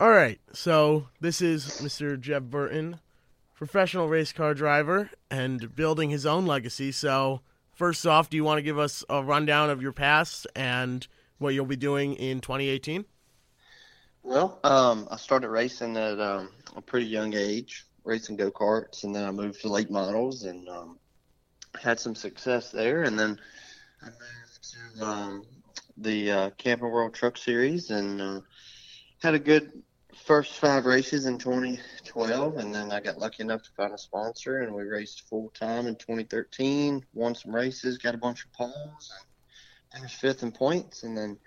All right, so this is Mr. Jeb Burton, professional race car driver and building his own legacy. So, first off, do you want to give us a rundown of your past and what you'll be doing in 2018? Well, um, I started racing at um, a pretty young age, racing go karts, and then I moved to late models and um, had some success there. And then I moved to um, the uh, Camping World Truck Series and uh, had a good first five races in 2012. And then I got lucky enough to find a sponsor, and we raced full time in 2013. Won some races, got a bunch of poles, and finished fifth in points. And then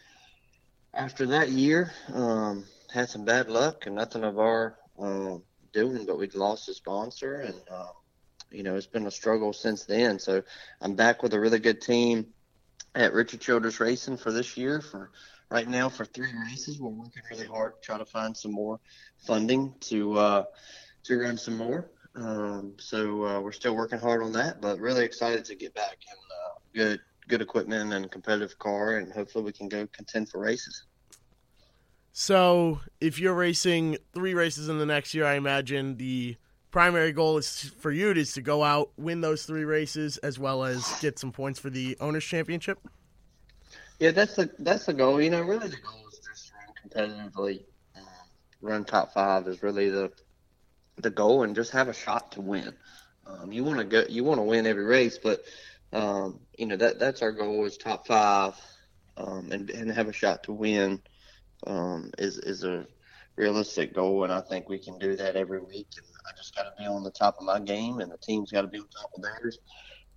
after that year, um, had some bad luck and nothing of our uh, doing, but we'd lost a sponsor, and uh, you know it's been a struggle since then. So I'm back with a really good team at Richard Childress Racing for this year. For right now, for three races, we're working really hard to try to find some more funding to uh, to run some more. Um, so uh, we're still working hard on that, but really excited to get back in uh, good good equipment and competitive car, and hopefully we can go contend for races. So, if you're racing three races in the next year, I imagine the primary goal is for you is to go out, win those three races, as well as get some points for the owners' championship. Yeah, that's the that's the goal. You know, really the goal is just run competitively, uh, run top five is really the the goal, and just have a shot to win. Um, you want to go, you want to win every race, but um, you know that that's our goal is top five, um, and and have a shot to win um, is is a realistic goal, and I think we can do that every week. And I just got to be on the top of my game, and the team's got to be on top of theirs,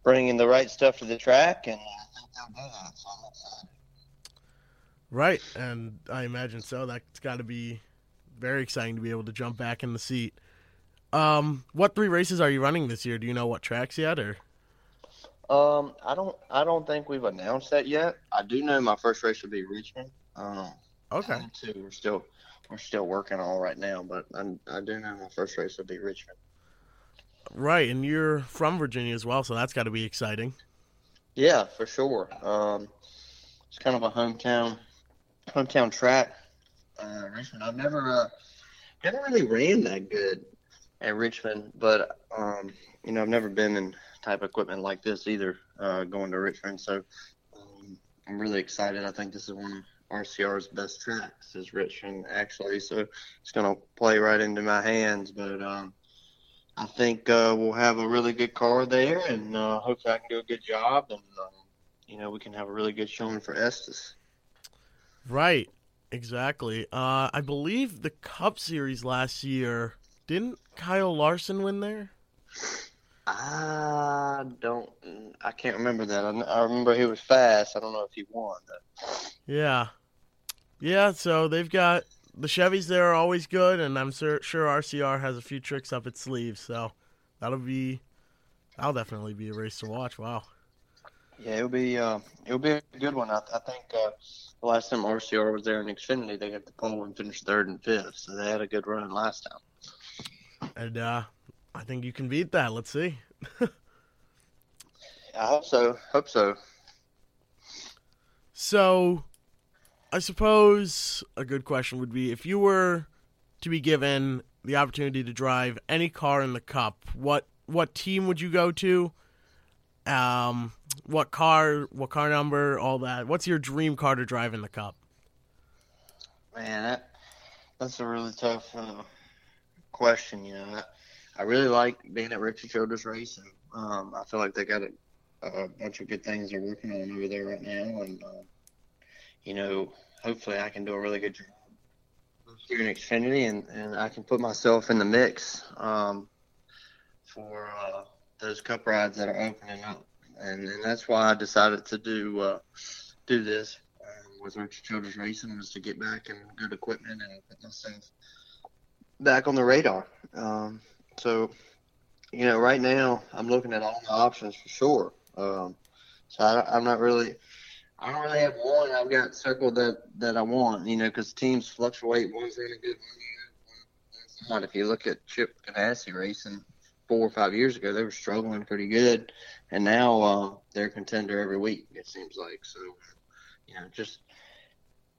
bringing the right stuff to the track, and I think they'll do that. So I'm excited. Right, and I imagine so. That's got to be very exciting to be able to jump back in the seat. Um, what three races are you running this year? Do you know what tracks yet, or? Um, I don't. I don't think we've announced that yet. I do know my first race will be Richmond. Um, Okay. Two, we're still we're still working on right now, but I, I do know my first race will be Richmond. Right, and you're from Virginia as well, so that's got to be exciting. Yeah, for sure. Um, it's kind of a hometown hometown track. Uh, Richmond. I've never uh, never really ran that good at Richmond, but um, you know I've never been in type of equipment like this either. Uh, going to Richmond, so um, I'm really excited. I think this is one of RCR's best tracks is Richmond actually, so it's going to play right into my hands. But um, I think uh, we'll have a really good car there, and uh, hopefully I can do a good job, and um, you know we can have a really good showing for Estes. Right, exactly. Uh, I believe the Cup Series last year didn't Kyle Larson win there? I don't. I can't remember that. I, I remember he was fast. I don't know if he won. Though. Yeah, yeah. So they've got the Chevys there are always good, and I'm sure, sure RCR has a few tricks up its sleeve. So that'll be, that'll definitely be a race to watch. Wow. Yeah, it'll be uh, it'll be a good one. I, I think uh, the last time RCR was there in Xfinity, they got the pole and finished third and fifth, so they had a good run last time. And uh, I think you can beat that. Let's see. I hope so. Hope so. So, I suppose a good question would be if you were to be given the opportunity to drive any car in the cup, what what team would you go to? Um, what car, what car number, all that. What's your dream car to drive in the cup? Man, that, that's a really tough uh, question. You know, I, I really like being at Richard Childress Racing. Um, I feel like they got a, a bunch of good things they're working on over there right now, and uh, you know, hopefully I can do a really good job here in Xfinity, and, and I can put myself in the mix um, for uh, those cup rides that are opening up, and, and that's why I decided to do uh, do this um, with Richard Childress Racing was to get back in good equipment and put myself back on the radar. Um, so, you know, right now I'm looking at all my options for sure. Um, so I, I'm not really, I don't really have one. I've got circled that that I want. You know, because teams fluctuate. One's in a good one year, not. If you look at Chip Ganassi racing four or five years ago, they were struggling pretty good, and now uh, they're a contender every week. It seems like so. You know, just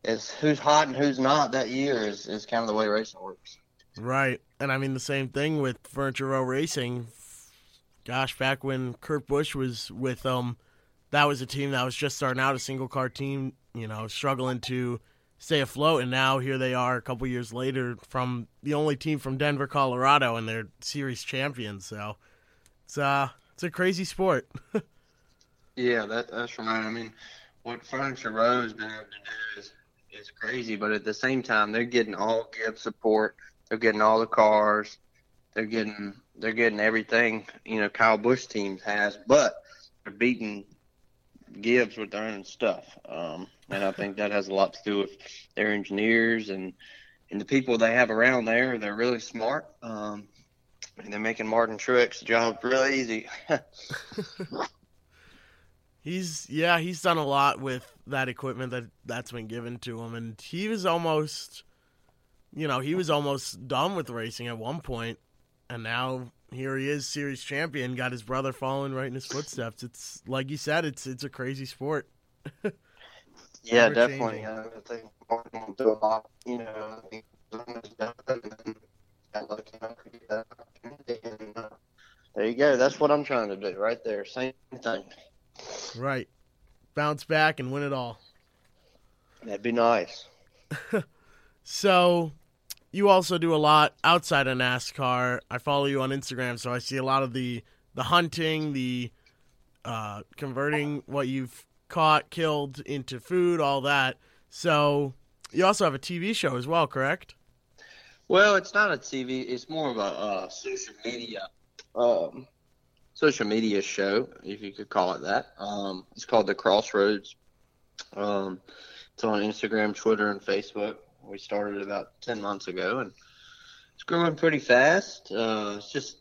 it's who's hot and who's not that year is, is kind of the way racing works. Right. And I mean the same thing with Furniture Row Racing. Gosh, back when Kurt Busch was with them, that was a team that was just starting out a single car team, you know, struggling to stay afloat and now here they are a couple years later from the only team from Denver, Colorado and they're series champions. So it's uh it's a crazy sport. yeah, that that's right. I mean, what Furniture Row's been able to do is is crazy, but at the same time they're getting all Gibbs support they're getting all the cars. They're getting they're getting everything you know Kyle Busch teams has, but they're beating Gibbs with their own stuff. Um, and I think that has a lot to do with their engineers and and the people they have around there. They're really smart. Um, and they're making Martin Truex's job really easy. he's yeah, he's done a lot with that equipment that that's been given to him, and he was almost you know, he was almost done with racing at one point, and now here he is, series champion. Got his brother following right in his footsteps. It's like you said, it's it's a crazy sport. yeah, definitely. I think Martin will do a lot. You know, there you go. That's what I'm trying to do right there. Same thing. Right. Bounce back and win it all. That'd be nice. so, you also do a lot outside of NASCAR. I follow you on Instagram, so I see a lot of the the hunting, the uh, converting what you've caught, killed into food, all that. So you also have a TV show as well, correct? Well, it's not a TV. It's more of a uh, social media, um, social media show, if you could call it that. Um, it's called The Crossroads. Um, it's on Instagram, Twitter, and Facebook. We started about 10 months ago and it's growing pretty fast. Uh, it's just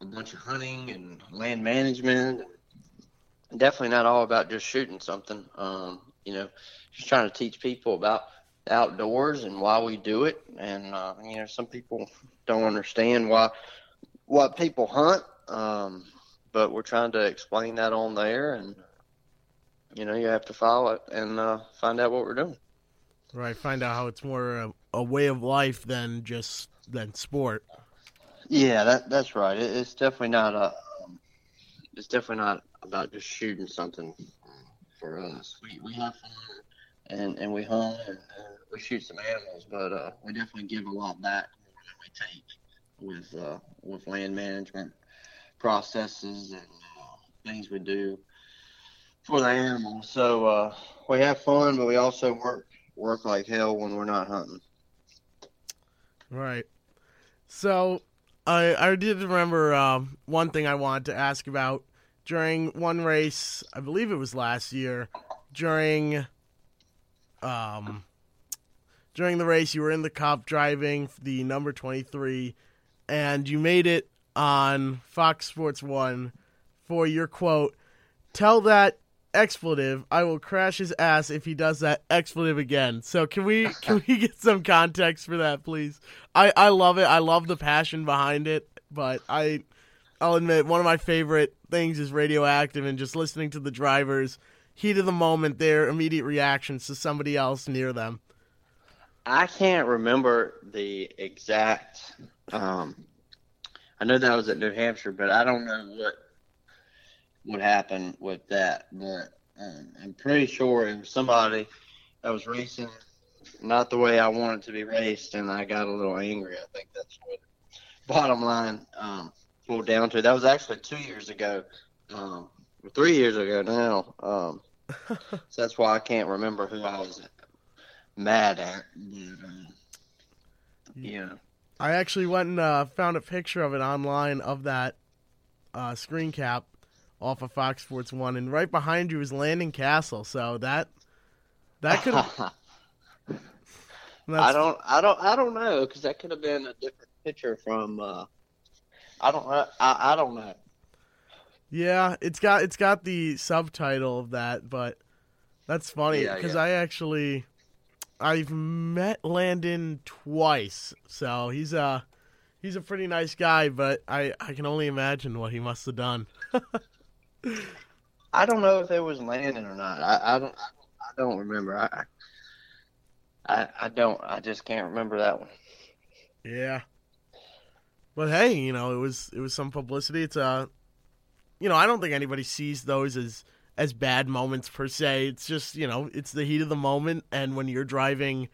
a bunch of hunting and land management. Definitely not all about just shooting something. Um, you know, just trying to teach people about outdoors and why we do it. And, uh, you know, some people don't understand why, what people hunt. Um, but we're trying to explain that on there and, you know, you have to follow it and uh, find out what we're doing. Right, find out how it's more a, a way of life than just than sport. Yeah, that that's right. It, it's definitely not a. Um, it's definitely not about just shooting something for us. We we have fun and and we hunt and, and we shoot some animals, but uh, we definitely give a lot back more than we take with uh, with land management processes and uh, things we do for the animals. So uh, we have fun, but we also work work like hell when we're not hunting. Right. So I I did remember um, one thing I wanted to ask about during one race. I believe it was last year during um during the race you were in the cup driving the number 23 and you made it on Fox Sports 1 for your quote tell that expletive. I will crash his ass if he does that expletive again. So can we can we get some context for that, please? I I love it. I love the passion behind it, but I I'll admit one of my favorite things is radioactive and just listening to the drivers heat of the moment, their immediate reactions to somebody else near them. I can't remember the exact. Um, I know that was at New Hampshire, but I don't know what what happened with that, but um, I'm pretty sure it was somebody that was racing not the way I wanted to be raced, and I got a little angry. I think that's what bottom line um, pulled down to. That was actually two years ago, um, three years ago now. Um, so that's why I can't remember who I was mad at. But, um, yeah. I actually went and uh, found a picture of it online of that uh, screen cap off of Fox Sports One, and right behind you is Landon Cassill. So that that could. I don't, I don't, I don't know because that could have been a different picture from. Uh, I don't, I, I don't know. Yeah, it's got it's got the subtitle of that, but that's funny because yeah, yeah. I actually I've met Landon twice, so he's a he's a pretty nice guy, but I I can only imagine what he must have done. I don't know if it was Landon or not. I, I don't. I don't remember. I I, I don't. I just can't remember that one. Yeah. But hey, you know, it was it was some publicity. It's uh you know, I don't think anybody sees those as as bad moments per se. It's just, you know, it's the heat of the moment and when you're driving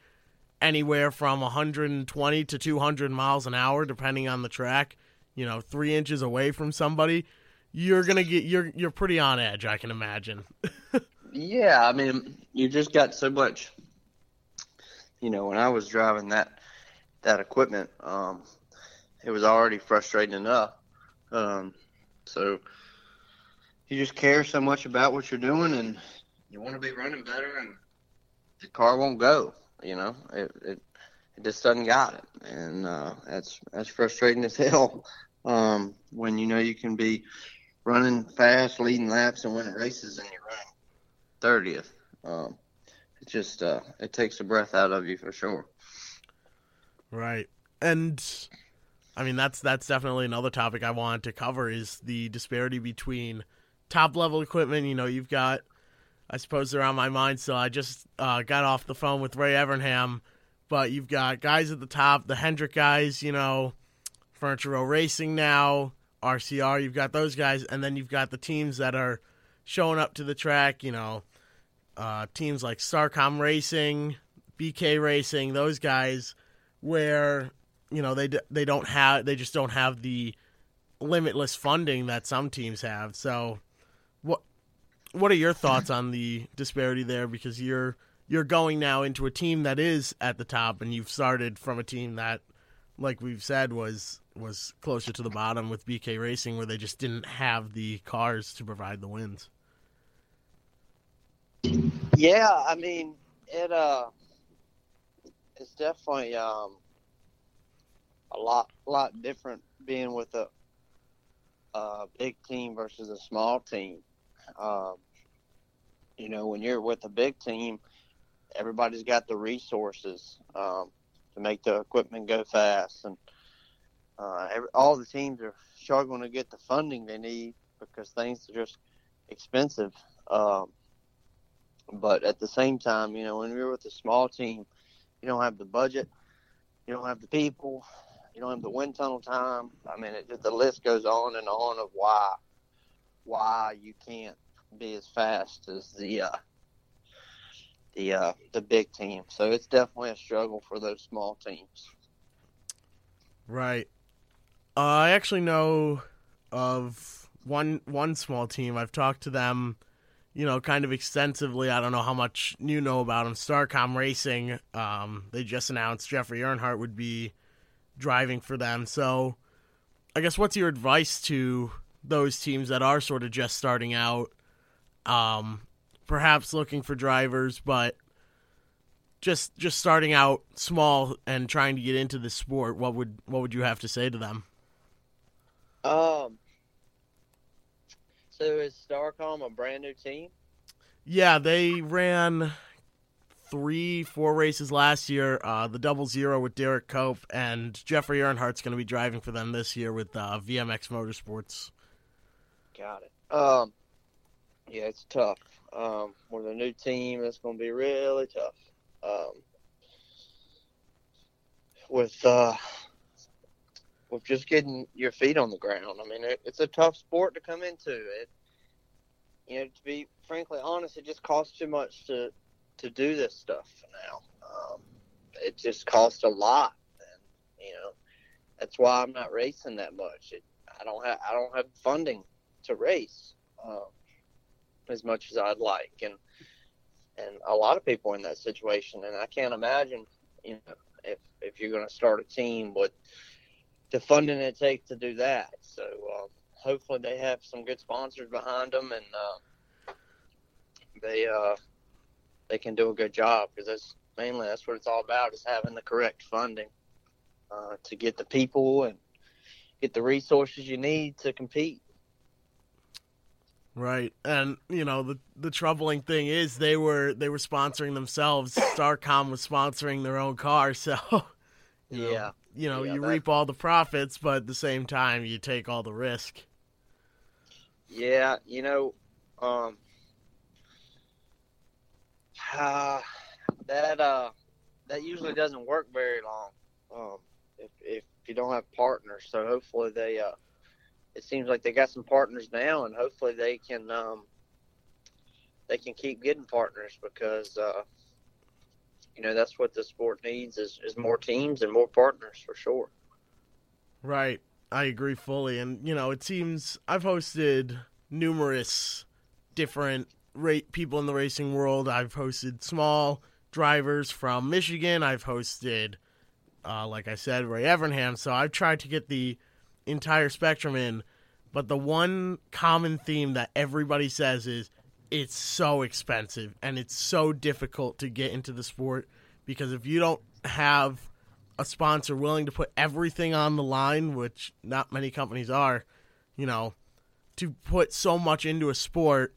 anywhere from 120 to 200 miles an hour depending on the track, you know, 3 inches away from somebody, you're to get you're you're pretty on edge, I can imagine. yeah, I mean, you just got so much you know, when I was driving that that equipment, um, it was already frustrating enough. Um, so you just care so much about what you're doing, and you want to be running better, and the car won't go. You know, it it, it just doesn't got it, and uh, that's that's frustrating as hell. Um, when you know you can be running fast, leading laps, and winning races, and you're running thirtieth. Um, it just uh, it takes the breath out of you for sure. Right, and I mean that's that's definitely another topic I wanted to cover is the disparity between top level equipment. You know, you've got I suppose they're on my mind So I just uh, got off the phone with Ray Evernham, but you've got guys at the top, the Hendrick guys. You know, Furniture Row Racing now, RCR. You've got those guys, and then you've got the teams that are showing up to the track. You know, uh, teams like Starcom Racing, BK Racing, those guys, where you know they they don't have they just don't have the limitless funding that some teams have. So, what what are your thoughts on the disparity there? Because you're you're going now into a team that is at the top, and you've started from a team that, like we've said, was was closer to the bottom with BK Racing, where they just didn't have the cars to provide the wins. Yeah, I mean, it uh, it's definitely um, a lot lot different being with a, a big team versus a small team. Um, you know, when you're with a big team, everybody's got the resources um, to make the equipment go fast, and uh, every, all the teams are struggling to get the funding they need because things are just expensive. Um, but at the same time, you know, when you're with a small team, you don't have the budget, you don't have the people, you don't have the wind tunnel time. I mean, it, the list goes on and on of why why you can't be as fast as the uh, the uh, the big team. So it's definitely a struggle for those small teams. Right. I actually know of one one small team. I've talked to them you know, kind of extensively. I don't know how much you know about them. Starcom Racing, um, they just announced Jeffrey Earnhardt would be driving for them. So, I guess what's your advice to those teams that are sort of just starting out, um, perhaps looking for drivers, but just just starting out small and trying to get into the sport? What would what would you have to say to them? Um, so is Starcom a brand new team? Yeah, they ran three, four races last year. Uh, the double zero with Derek Cope and Jeffrey Earnhardt's going to be driving for them this year with uh, VMX Motorsports. Got it. Um, yeah, it's tough. Um, with a new team, it's going to be really tough. Um, with uh, with just getting your feet on the ground. I mean, it, it's a tough sport to come into. It, you know, to be frankly honest, it just costs too much to to do this stuff now. Um, it just costs a lot, and you know, that's why I'm not racing that much. It, I don't have I don't have funding to race um, as much as I'd like, and and a lot of people in that situation, and I can't imagine, you know, if if you're going to start a team with the funding it takes to do that. So um, hopefully they have some good sponsors behind them and uh, they uh, they can do a good job because that's mainly that's what it's all about is having the correct funding uh, to get the people and get the resources you need to compete. Right, and you know the the troubling thing is they were they were sponsoring themselves. Starcom was sponsoring their own car, so you know, yeah, you know, yeah, you that... reap all the profits, but at the same time, you take all the risk. Yeah, you know, um, uh, that uh, that usually doesn't work very long. Um, if if you don't have partners, so hopefully they uh, it seems like they got some partners now, and hopefully they can um, they can keep getting partners because uh, you know that's what the sport needs is, is more teams and more partners for sure. Right. I agree fully. And, you know, it seems I've hosted numerous different rate people in the racing world. I've hosted small drivers from Michigan. I've hosted, uh, like I said, Ray Evernham. So I've tried to get the entire spectrum in. But the one common theme that everybody says is it's so expensive and it's so difficult to get into the sport because if you don't have a sponsor willing to put everything on the line, which not many companies are, you know, to put so much into a sport,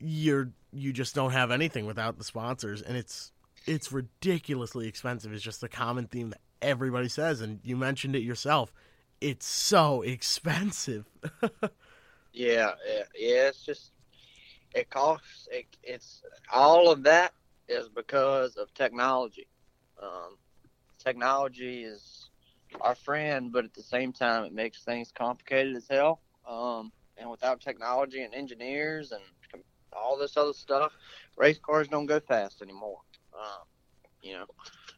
you're you just don't have anything without the sponsors, and it's it's ridiculously expensive. It's just a common theme that everybody says, and you mentioned it yourself. It's so expensive. yeah, yeah, yeah. It's just it costs. It, it's all of that is because of technology. Um, technology is our friend, but at the same time, it makes things complicated as hell. Um, and without technology and engineers and all this other stuff, race cars don't go fast anymore. Um, you know,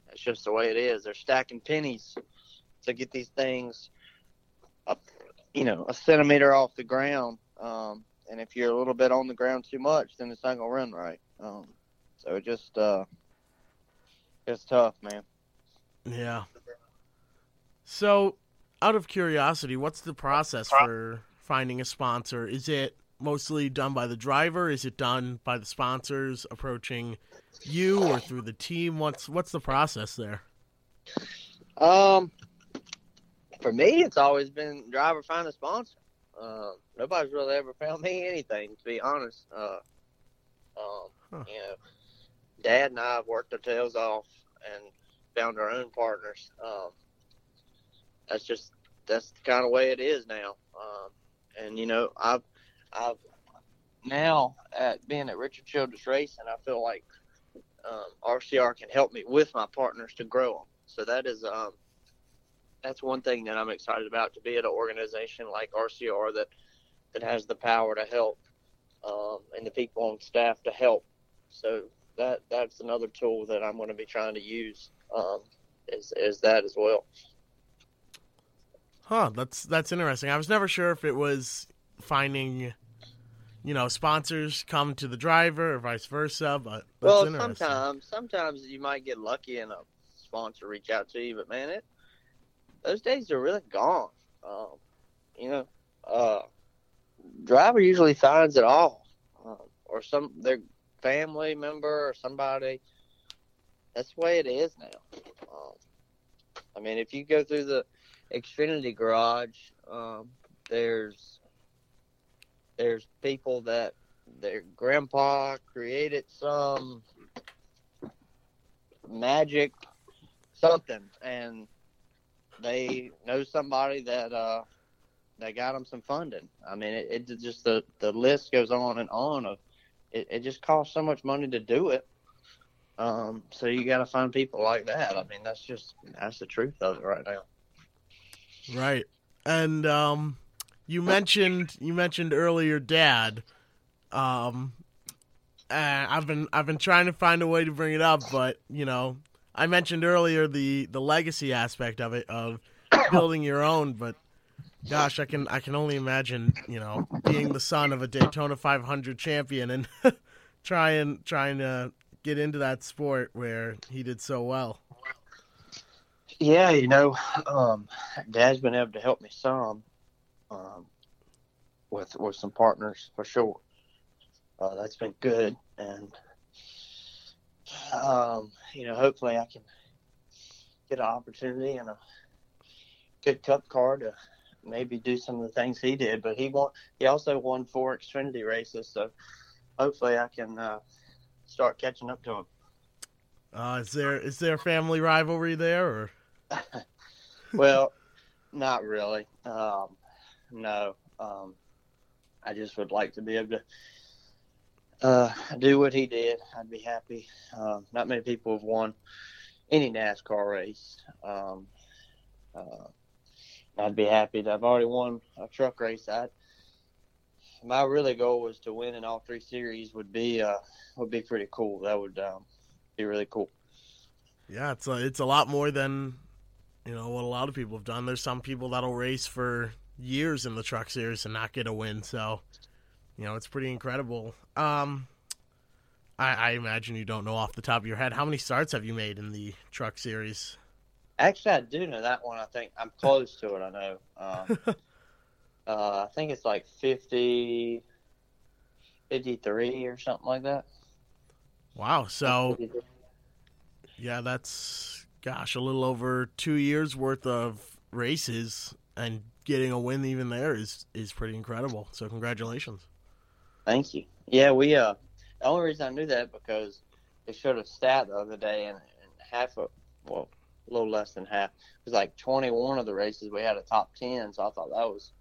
that's just the way it is. They're stacking pennies to get these things up, you know, a centimeter off the ground. Um, and if you're a little bit on the ground too much, then it's not gonna run right. Um, so it just, uh, it's tough, man. Yeah. So, out of curiosity, what's the process for finding a sponsor? Is it mostly done by the driver? Is it done by the sponsors approaching you or through the team? What's what's the process there? Um, for me, it's always been driver find a sponsor. Uh, nobody's really ever found me anything, to be honest. Uh, um, huh. you know, Dad and I have worked our tails off and found our own partners. Um, that's just that's the kind of way it is now. Um, and you know, I've I've now at being at Richard Childress Racing, I feel like um, RCR can help me with my partners to grow them. So that is um, that's one thing that I'm excited about to be at an organization like RCR that that has the power to help um, and the people on staff to help. So that that's another tool that I'm going to be trying to use um, is is that as well. Huh, that's that's interesting. I was never sure if it was finding, you know, sponsors come to the driver or vice versa, but well, sometimes sometimes you might get lucky and a sponsor reach out to you, but man, it those days are really gone. Um, you know, uh, driver usually finds it all, um, or some their family member or somebody that's the way it is now. Um, I mean, if you go through the Xfinity garage, um, there's there's people that their grandpa created some magic something, and they know somebody that uh, that got them some funding. I mean, it, it just the the list goes on and on of it, it just costs so much money to do it um, so you got to find people like that. I mean, that's just that's the truth of it right now. Right, and um, you mentioned you mentioned earlier, Dad. Um, I've been I've been trying to find a way to bring it up, but you know, I mentioned earlier the the legacy aspect of it of building your own, but gosh, I can I can only imagine, you know, being the son of a Daytona 500 champion and trying trying to get into that sport where he did so well? Yeah, you know, um, Dad's been able to help me some um, with with some partners for sure. Uh, that's been good, and um, you know, hopefully, I can get an opportunity and a good cup car to maybe do some of the things he did. But he won. He also won four Xfinity races, so hopefully, I can uh, start catching up to him. Uh, is there is there family rivalry there, or? well, not really. Um, no. Um, I just would like to be able to uh, do what he did. I'd be happy. Uh, not many people have won any NASCAR race. Um, uh, I'd be happy to. I've already won a truck race. I, my really goal was to win in all three series. Would be uh, would be pretty cool. That would um, be really cool. Yeah, it's a, it's a lot more than you know what a lot of people have done. There's some people that'll race for years in the truck series and not get a win. So, you know, it's pretty incredible. Um, I, I imagine you don't know off the top of your head how many starts have you made in the truck series. Actually, I do know that one. I think I'm close to it. I know. Um, uh, I think it's like 50, 53 or something like that. Wow. So, yeah, that's gosh, a little over two years worth of races, and getting a win even there is is pretty incredible. So, congratulations. Thank you. Yeah, we uh, the only reason I knew that because they showed a stat the other day, and, and half of well, a little less than half it was like 21 of the races we had a top 10. So I thought that was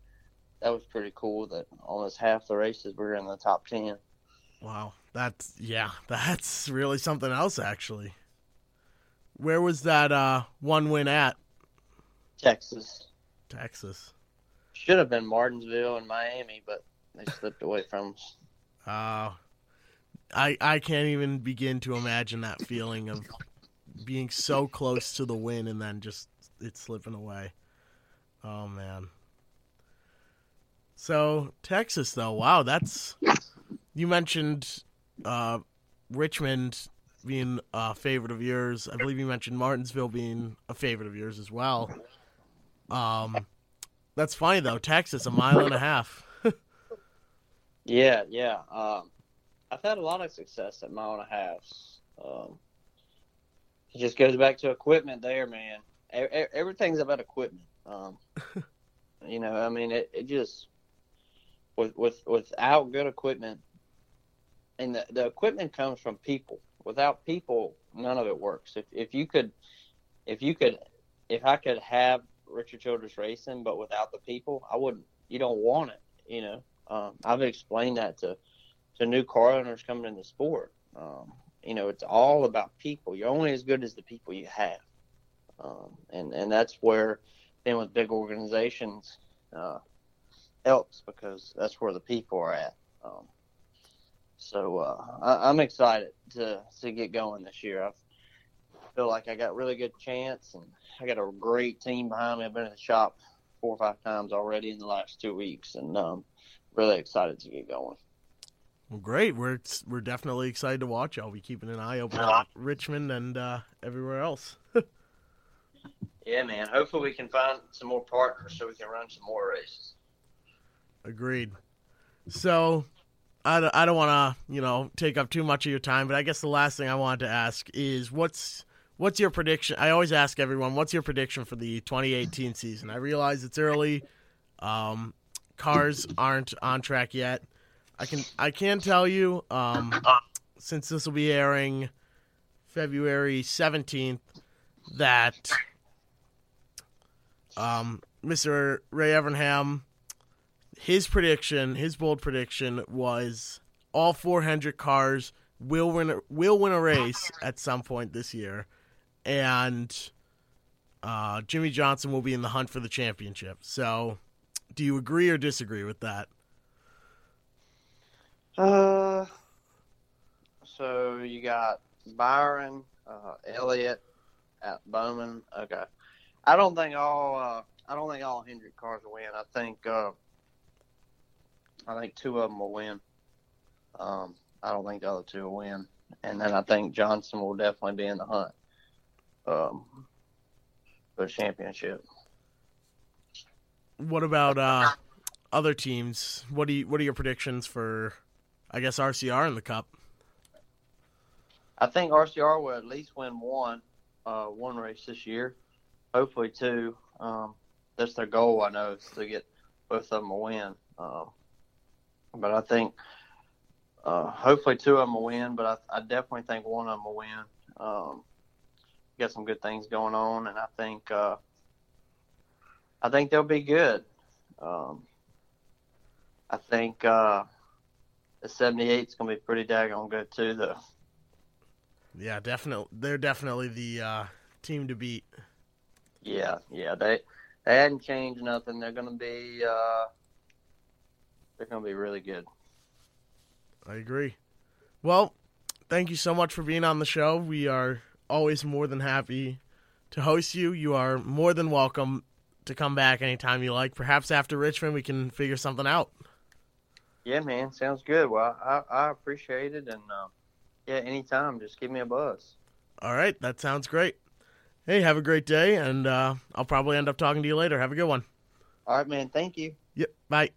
that was pretty cool that almost half the races we were in the top 10. Wow, that's yeah, that's really something else actually. Where was that uh, one win at? Texas. Texas. Should have been Martinsville and Miami, but they slipped away from us. Uh, I I can't even begin to imagine that feeling of being so close to the win and then just it slipping away. Oh man. So Texas though, wow, that's you mentioned uh, Richmond being a favorite of yours. I believe you mentioned Martinsville being a favorite of yours as well. Um, that's funny though. Texas, a mile and a half. Yeah, yeah. Um, I've had a lot of success at mile and a half. Um, it just goes back to equipment there, man. Everything's about equipment. Um, you know, I mean, it, it just with with without good equipment, and the, the equipment comes from people. Without people, none of it works. If if you could, if you could, if I could have Richard Childress Racing, but without the people, I wouldn't. You don't want it. You know, um, I've explained that to to new car owners coming in the sport. Um, you know, it's all about people. You're only as good as the people you have, um, and and that's where being with big organizations uh, helps because that's where the people are at. Um, so uh, I, am excited to to get going this year. I feel like I got a really good chance, and I got a great team behind me. I've been in the shop four or five times already in the last two weeks, and um, really excited to get going. Well, great. We're we're definitely excited to watch. I'll be keeping an eye open on Richmond and uh, everywhere else. yeah, man. Hopefully, we can find some more partners so we can run some more races. Agreed. So, I don't, I don't want to you know take up too much of your time, but I guess the last thing I wanted to ask is what's what's your prediction? I always ask everyone, what's your prediction for the 2018 season? I realize it's early. Um, cars aren't on track yet I can I can tell you um, since this will be airing February seventeenth that um, Mr. Ray Evernham his prediction his bold prediction was all 400 cars will win a, will win a race at some point this year and uh, Jimmie Johnson will be in the hunt for the championship. So, do you agree or disagree with that? Uh, so you got Byron, uh, Elliott, at Bowman. Okay, I don't think all. Uh, I don't think all Hendrick cars will win. I think. Uh, I think two of them will win. Um, I don't think the other two will win, and then I think Johnson will definitely be in the hunt um, for the championship. What about uh, other teams? What do you, What are your predictions for I guess RCR in the cup. I think RCR will at least win one, uh, one race this year. Hopefully two. Um, that's their goal. I know is to get both of them a win. Um, but I think uh, hopefully two of them will win. But I, I, definitely think one of them will win. Um, got some good things going on, and I think uh, I think they'll be good. Um, I think uh, the 78 is going to be pretty daggone good too, though. Yeah, definitely. They're definitely the uh, team to beat. Yeah, yeah. They they hadn't changed nothing. They're gonna be uh, they're gonna be really good. I agree. Well, thank you so much for being on the show. We are always more than happy to host you. You are more than welcome to come back anytime you like. Perhaps after Richmond, we can figure something out. Yeah, man, sounds good. Well, I, I appreciate it, and uh, yeah, anytime, just give me a buzz. All right, that sounds great. Hey, have a great day, and uh, I'll probably end up talking to you later. Have a good one. All right, man. Thank you. Yep, bye.